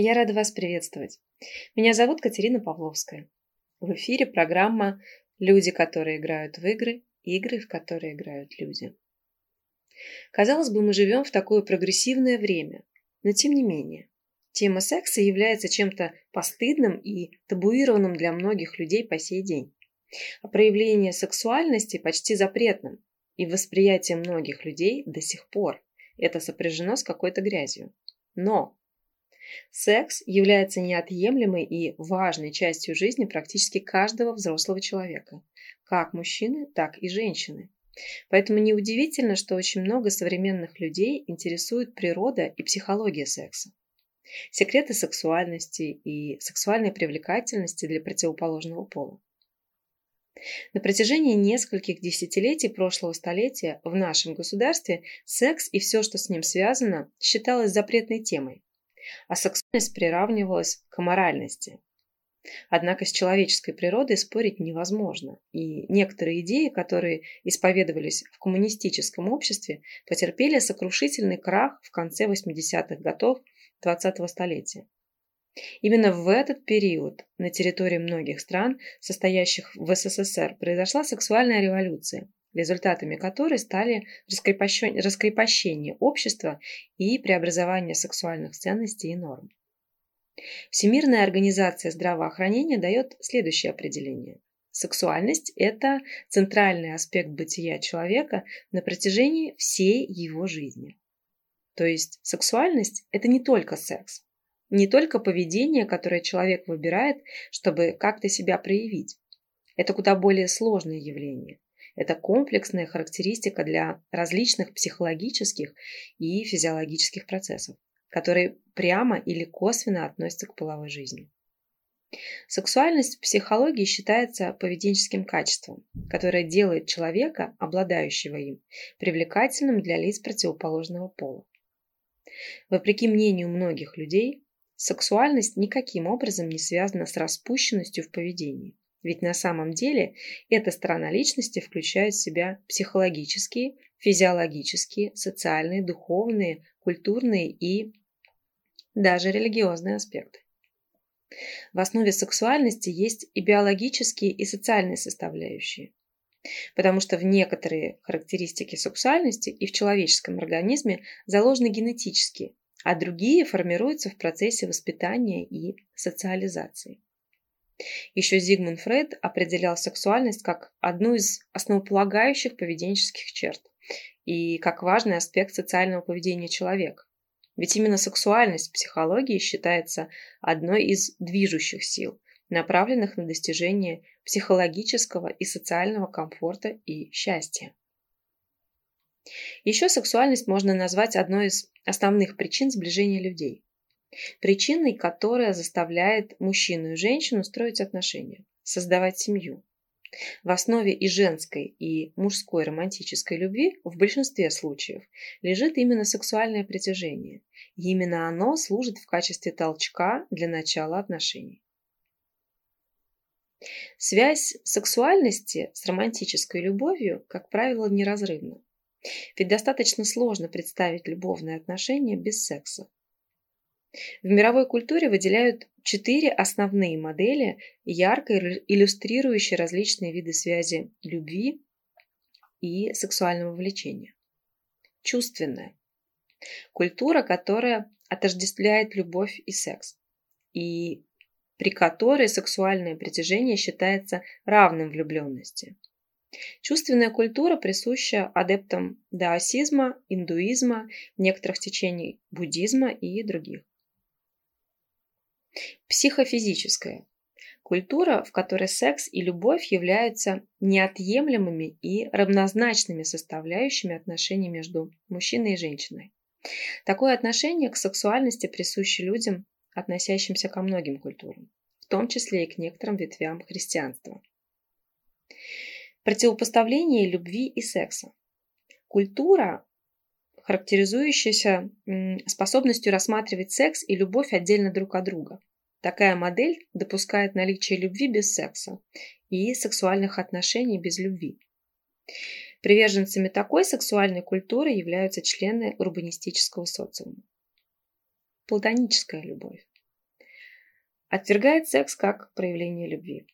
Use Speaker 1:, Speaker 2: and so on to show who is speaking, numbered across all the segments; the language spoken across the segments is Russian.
Speaker 1: Я рада вас приветствовать. Меня зовут Катерина Павловская. В эфире программа «Люди, которые играют в игры, игры, в которые играют люди». Казалось бы, мы живем в такое прогрессивное время, но тем не менее. Тема секса является чем-то постыдным и табуированным для многих людей по сей день. А проявление сексуальности почти запретным, и восприятие многих людей до сих пор это сопряжено с какой-то грязью. Но Секс является неотъемлемой и важной частью жизни практически каждого взрослого человека, как мужчины, так и женщины. Поэтому неудивительно, что очень много современных людей интересует природа и психология секса. Секреты сексуальности и сексуальной привлекательности для противоположного пола. На протяжении нескольких десятилетий прошлого столетия в нашем государстве секс и все, что с ним связано, считалось запретной темой а сексуальность приравнивалась к моральности. Однако с человеческой природой спорить невозможно, и некоторые идеи, которые исповедовались в коммунистическом обществе, потерпели сокрушительный крах в конце 80-х годов 20-го столетия. Именно в этот период на территории многих стран, состоящих в СССР, произошла сексуальная революция, результатами которой стали раскрепощение, общества и преобразование сексуальных ценностей и норм. Всемирная организация здравоохранения дает следующее определение. Сексуальность – это центральный аспект бытия человека на протяжении всей его жизни. То есть сексуальность – это не только секс, не только поведение, которое человек выбирает, чтобы как-то себя проявить. Это куда более сложное явление – это комплексная характеристика для различных психологических и физиологических процессов, которые прямо или косвенно относятся к половой жизни. Сексуальность в психологии считается поведенческим качеством, которое делает человека, обладающего им, привлекательным для лиц противоположного пола. Вопреки мнению многих людей, сексуальность никаким образом не связана с распущенностью в поведении. Ведь на самом деле эта сторона личности включает в себя психологические, физиологические, социальные, духовные, культурные и даже религиозные аспекты. В основе сексуальности есть и биологические, и социальные составляющие. Потому что в некоторые характеристики сексуальности и в человеческом организме заложены генетические, а другие формируются в процессе воспитания и социализации. Еще Зигмунд Фрейд определял сексуальность как одну из основополагающих поведенческих черт и как важный аспект социального поведения человека. Ведь именно сексуальность в психологии считается одной из движущих сил, направленных на достижение психологического и социального комфорта и счастья. Еще сексуальность можно назвать одной из основных причин сближения людей причиной, которая заставляет мужчину и женщину строить отношения, создавать семью. В основе и женской, и мужской романтической любви в большинстве случаев лежит именно сексуальное притяжение, и именно оно служит в качестве толчка для начала отношений. Связь сексуальности с романтической любовью, как правило, неразрывна. Ведь достаточно сложно представить любовные отношения без секса. В мировой культуре выделяют четыре основные модели, ярко иллюстрирующие различные виды связи любви и сексуального влечения. Чувственная. Культура, которая отождествляет любовь и секс, и при которой сексуальное притяжение считается равным влюбленности. Чувственная культура присуща адептам даосизма, индуизма, некоторых течений буддизма и других. Психофизическая. Культура, в которой секс и любовь являются неотъемлемыми и равнозначными составляющими отношений между мужчиной и женщиной. Такое отношение к сексуальности присуще людям, относящимся ко многим культурам, в том числе и к некоторым ветвям христианства. Противопоставление любви и секса. Культура, характеризующаяся способностью рассматривать секс и любовь отдельно друг от друга. Такая модель допускает наличие любви без секса и сексуальных отношений без любви. Приверженцами такой сексуальной культуры являются члены урбанистического социума. Платоническая любовь. отвергает секс как проявление любви.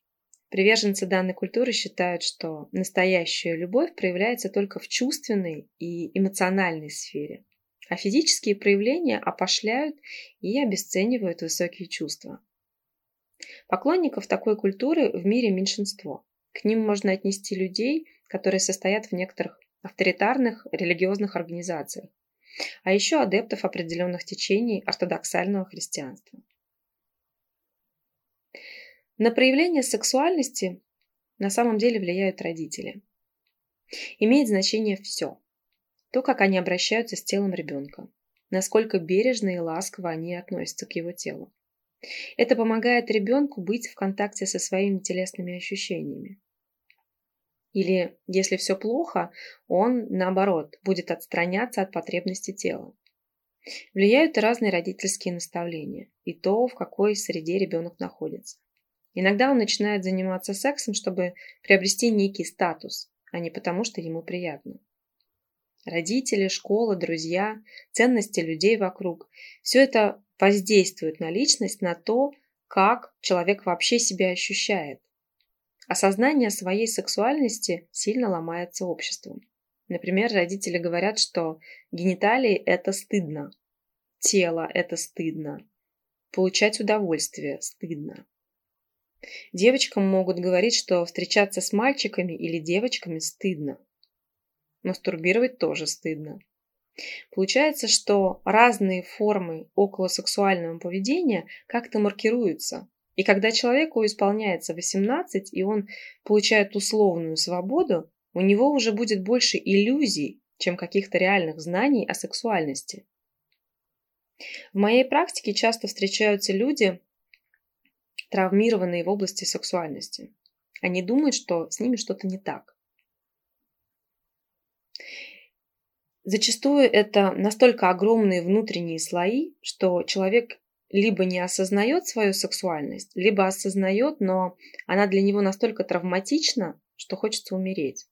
Speaker 1: Приверженцы данной культуры считают, что настоящая любовь проявляется только в чувственной и эмоциональной сфере, а физические проявления опошляют и обесценивают высокие чувства. Поклонников такой культуры в мире меньшинство. К ним можно отнести людей, которые состоят в некоторых авторитарных религиозных организациях, а еще адептов определенных течений ортодоксального христианства. На проявление сексуальности на самом деле влияют родители. Имеет значение все. То, как они обращаются с телом ребенка, насколько бережно и ласково они относятся к его телу. Это помогает ребенку быть в контакте со своими телесными ощущениями. Или, если все плохо, он, наоборот, будет отстраняться от потребности тела. Влияют и разные родительские наставления, и то, в какой среде ребенок находится. Иногда он начинает заниматься сексом, чтобы приобрести некий статус, а не потому, что ему приятно. Родители, школа, друзья, ценности людей вокруг – все это воздействует на личность, на то, как человек вообще себя ощущает. Осознание своей сексуальности сильно ломается обществом. Например, родители говорят, что гениталии – это стыдно, тело – это стыдно, получать удовольствие – стыдно. Девочкам могут говорить, что встречаться с мальчиками или девочками стыдно. Мастурбировать тоже стыдно. Получается, что разные формы околосексуального поведения как-то маркируются. И когда человеку исполняется 18, и он получает условную свободу, у него уже будет больше иллюзий, чем каких-то реальных знаний о сексуальности. В моей практике часто встречаются люди, травмированные в области сексуальности. Они думают, что с ними что-то не так. Зачастую это настолько огромные внутренние слои, что человек либо не осознает свою сексуальность, либо осознает, но она для него настолько травматична, что хочется умереть.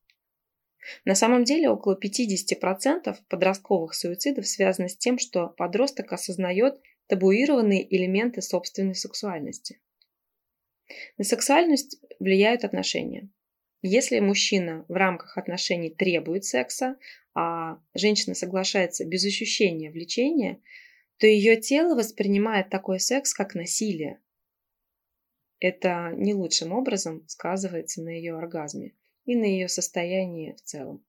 Speaker 1: На самом деле около 50% подростковых суицидов связано с тем, что подросток осознает табуированные элементы собственной сексуальности. На сексуальность влияют отношения. Если мужчина в рамках отношений требует секса, а женщина соглашается без ощущения влечения, то ее тело воспринимает такой секс как насилие. Это не лучшим образом сказывается на ее оргазме и на ее состоянии в целом.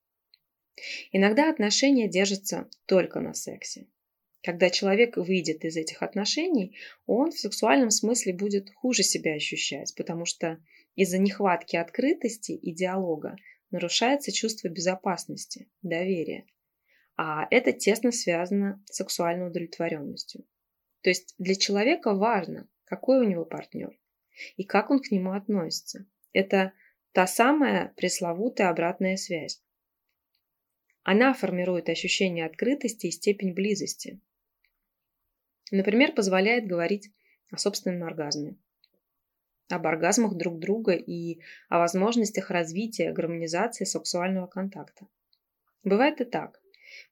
Speaker 1: Иногда отношения держатся только на сексе. Когда человек выйдет из этих отношений, он в сексуальном смысле будет хуже себя ощущать, потому что из-за нехватки открытости и диалога нарушается чувство безопасности, доверия. А это тесно связано с сексуальной удовлетворенностью. То есть для человека важно, какой у него партнер и как он к нему относится. Это та самая пресловутая обратная связь. Она формирует ощущение открытости и степень близости. Например, позволяет говорить о собственном оргазме, об оргазмах друг друга и о возможностях развития гармонизации сексуального контакта. Бывает и так.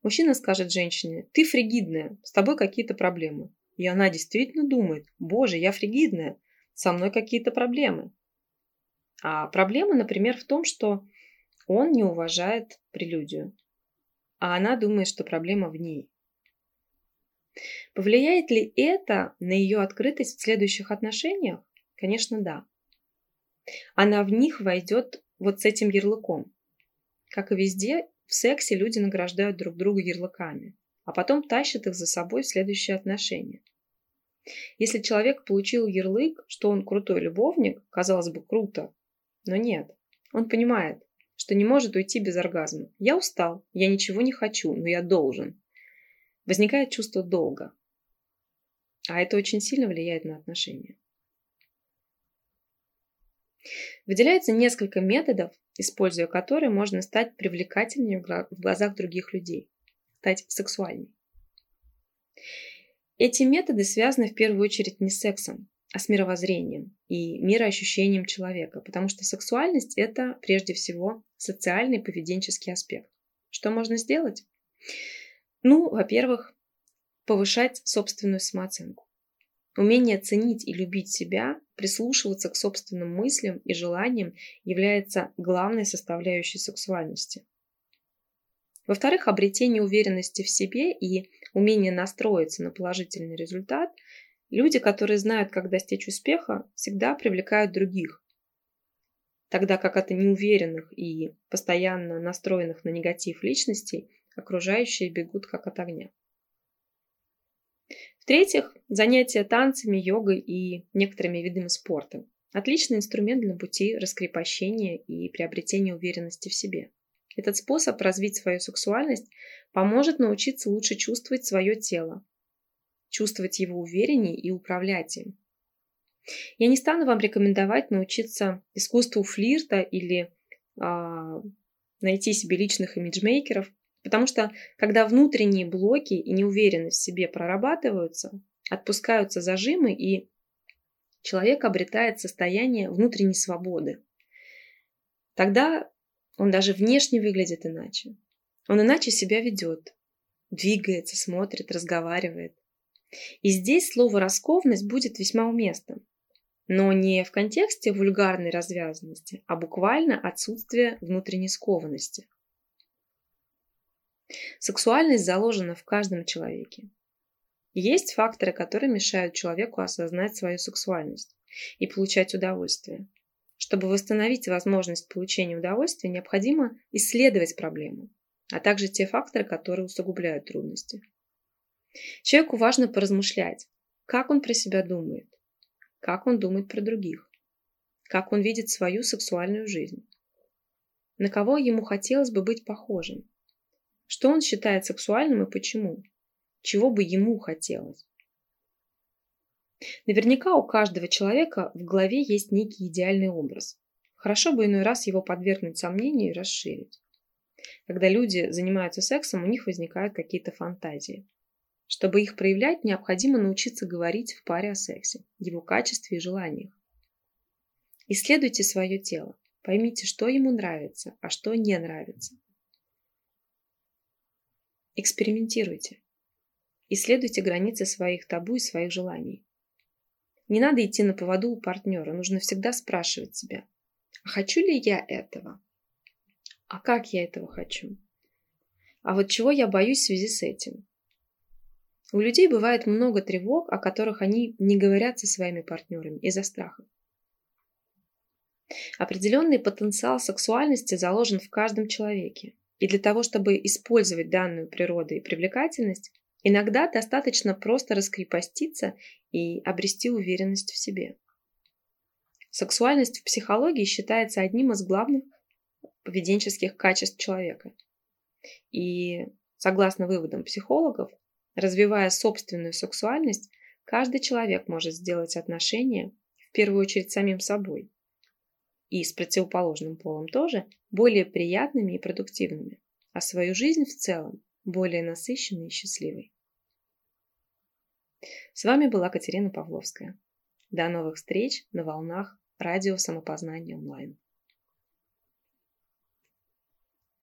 Speaker 1: Мужчина скажет женщине, ты фригидная, с тобой какие-то проблемы. И она действительно думает, боже, я фригидная, со мной какие-то проблемы. А проблема, например, в том, что он не уважает прелюдию. А она думает, что проблема в ней. Повлияет ли это на ее открытость в следующих отношениях? Конечно, да. Она в них войдет вот с этим ярлыком. Как и везде, в сексе люди награждают друг друга ярлыками, а потом тащат их за собой в следующие отношения. Если человек получил ярлык, что он крутой любовник, казалось бы, круто, но нет. Он понимает, что не может уйти без оргазма. Я устал, я ничего не хочу, но я должен. Возникает чувство долга. А это очень сильно влияет на отношения. Выделяется несколько методов, используя которые можно стать привлекательнее в глазах других людей, стать сексуальней. Эти методы связаны в первую очередь не с сексом, а с мировоззрением и мироощущением человека, потому что сексуальность – это прежде всего социальный поведенческий аспект. Что можно сделать? Ну, во-первых, повышать собственную самооценку. Умение ценить и любить себя, прислушиваться к собственным мыслям и желаниям является главной составляющей сексуальности. Во-вторых, обретение уверенности в себе и умение настроиться на положительный результат – люди, которые знают, как достичь успеха, всегда привлекают других. Тогда как от неуверенных и постоянно настроенных на негатив личностей окружающие бегут как от огня. В-третьих, занятия танцами, йогой и некоторыми видами спорта. Отличный инструмент для пути раскрепощения и приобретения уверенности в себе. Этот способ развить свою сексуальность поможет научиться лучше чувствовать свое тело, чувствовать его увереннее и управлять им. Я не стану вам рекомендовать научиться искусству флирта или э, найти себе личных имиджмейкеров, потому что когда внутренние блоки и неуверенность в себе прорабатываются, отпускаются зажимы и человек обретает состояние внутренней свободы. Тогда он даже внешне выглядит иначе. Он иначе себя ведет, двигается, смотрит, разговаривает. И здесь слово «раскованность» будет весьма уместным. Но не в контексте вульгарной развязанности, а буквально отсутствие внутренней скованности. Сексуальность заложена в каждом человеке. Есть факторы, которые мешают человеку осознать свою сексуальность и получать удовольствие. Чтобы восстановить возможность получения удовольствия, необходимо исследовать проблему, а также те факторы, которые усугубляют трудности. Человеку важно поразмышлять, как он про себя думает, как он думает про других, как он видит свою сексуальную жизнь, на кого ему хотелось бы быть похожим, что он считает сексуальным и почему, чего бы ему хотелось. Наверняка у каждого человека в голове есть некий идеальный образ. Хорошо бы иной раз его подвергнуть сомнению и расширить. Когда люди занимаются сексом, у них возникают какие-то фантазии. Чтобы их проявлять, необходимо научиться говорить в паре о сексе, его качестве и желаниях. Исследуйте свое тело. Поймите, что ему нравится, а что не нравится. Экспериментируйте. Исследуйте границы своих табу и своих желаний. Не надо идти на поводу у партнера, нужно всегда спрашивать себя, а хочу ли я этого? А как я этого хочу? А вот чего я боюсь в связи с этим? У людей бывает много тревог, о которых они не говорят со своими партнерами из-за страха. Определенный потенциал сексуальности заложен в каждом человеке. И для того, чтобы использовать данную природу и привлекательность, иногда достаточно просто раскрепоститься и обрести уверенность в себе. Сексуальность в психологии считается одним из главных поведенческих качеств человека. И согласно выводам психологов, Развивая собственную сексуальность, каждый человек может сделать отношения, в первую очередь самим собой, и с противоположным полом тоже, более приятными и продуктивными, а свою жизнь в целом более насыщенной и счастливой. С вами была Катерина Павловская. До новых встреч на волнах радио самопознания онлайн.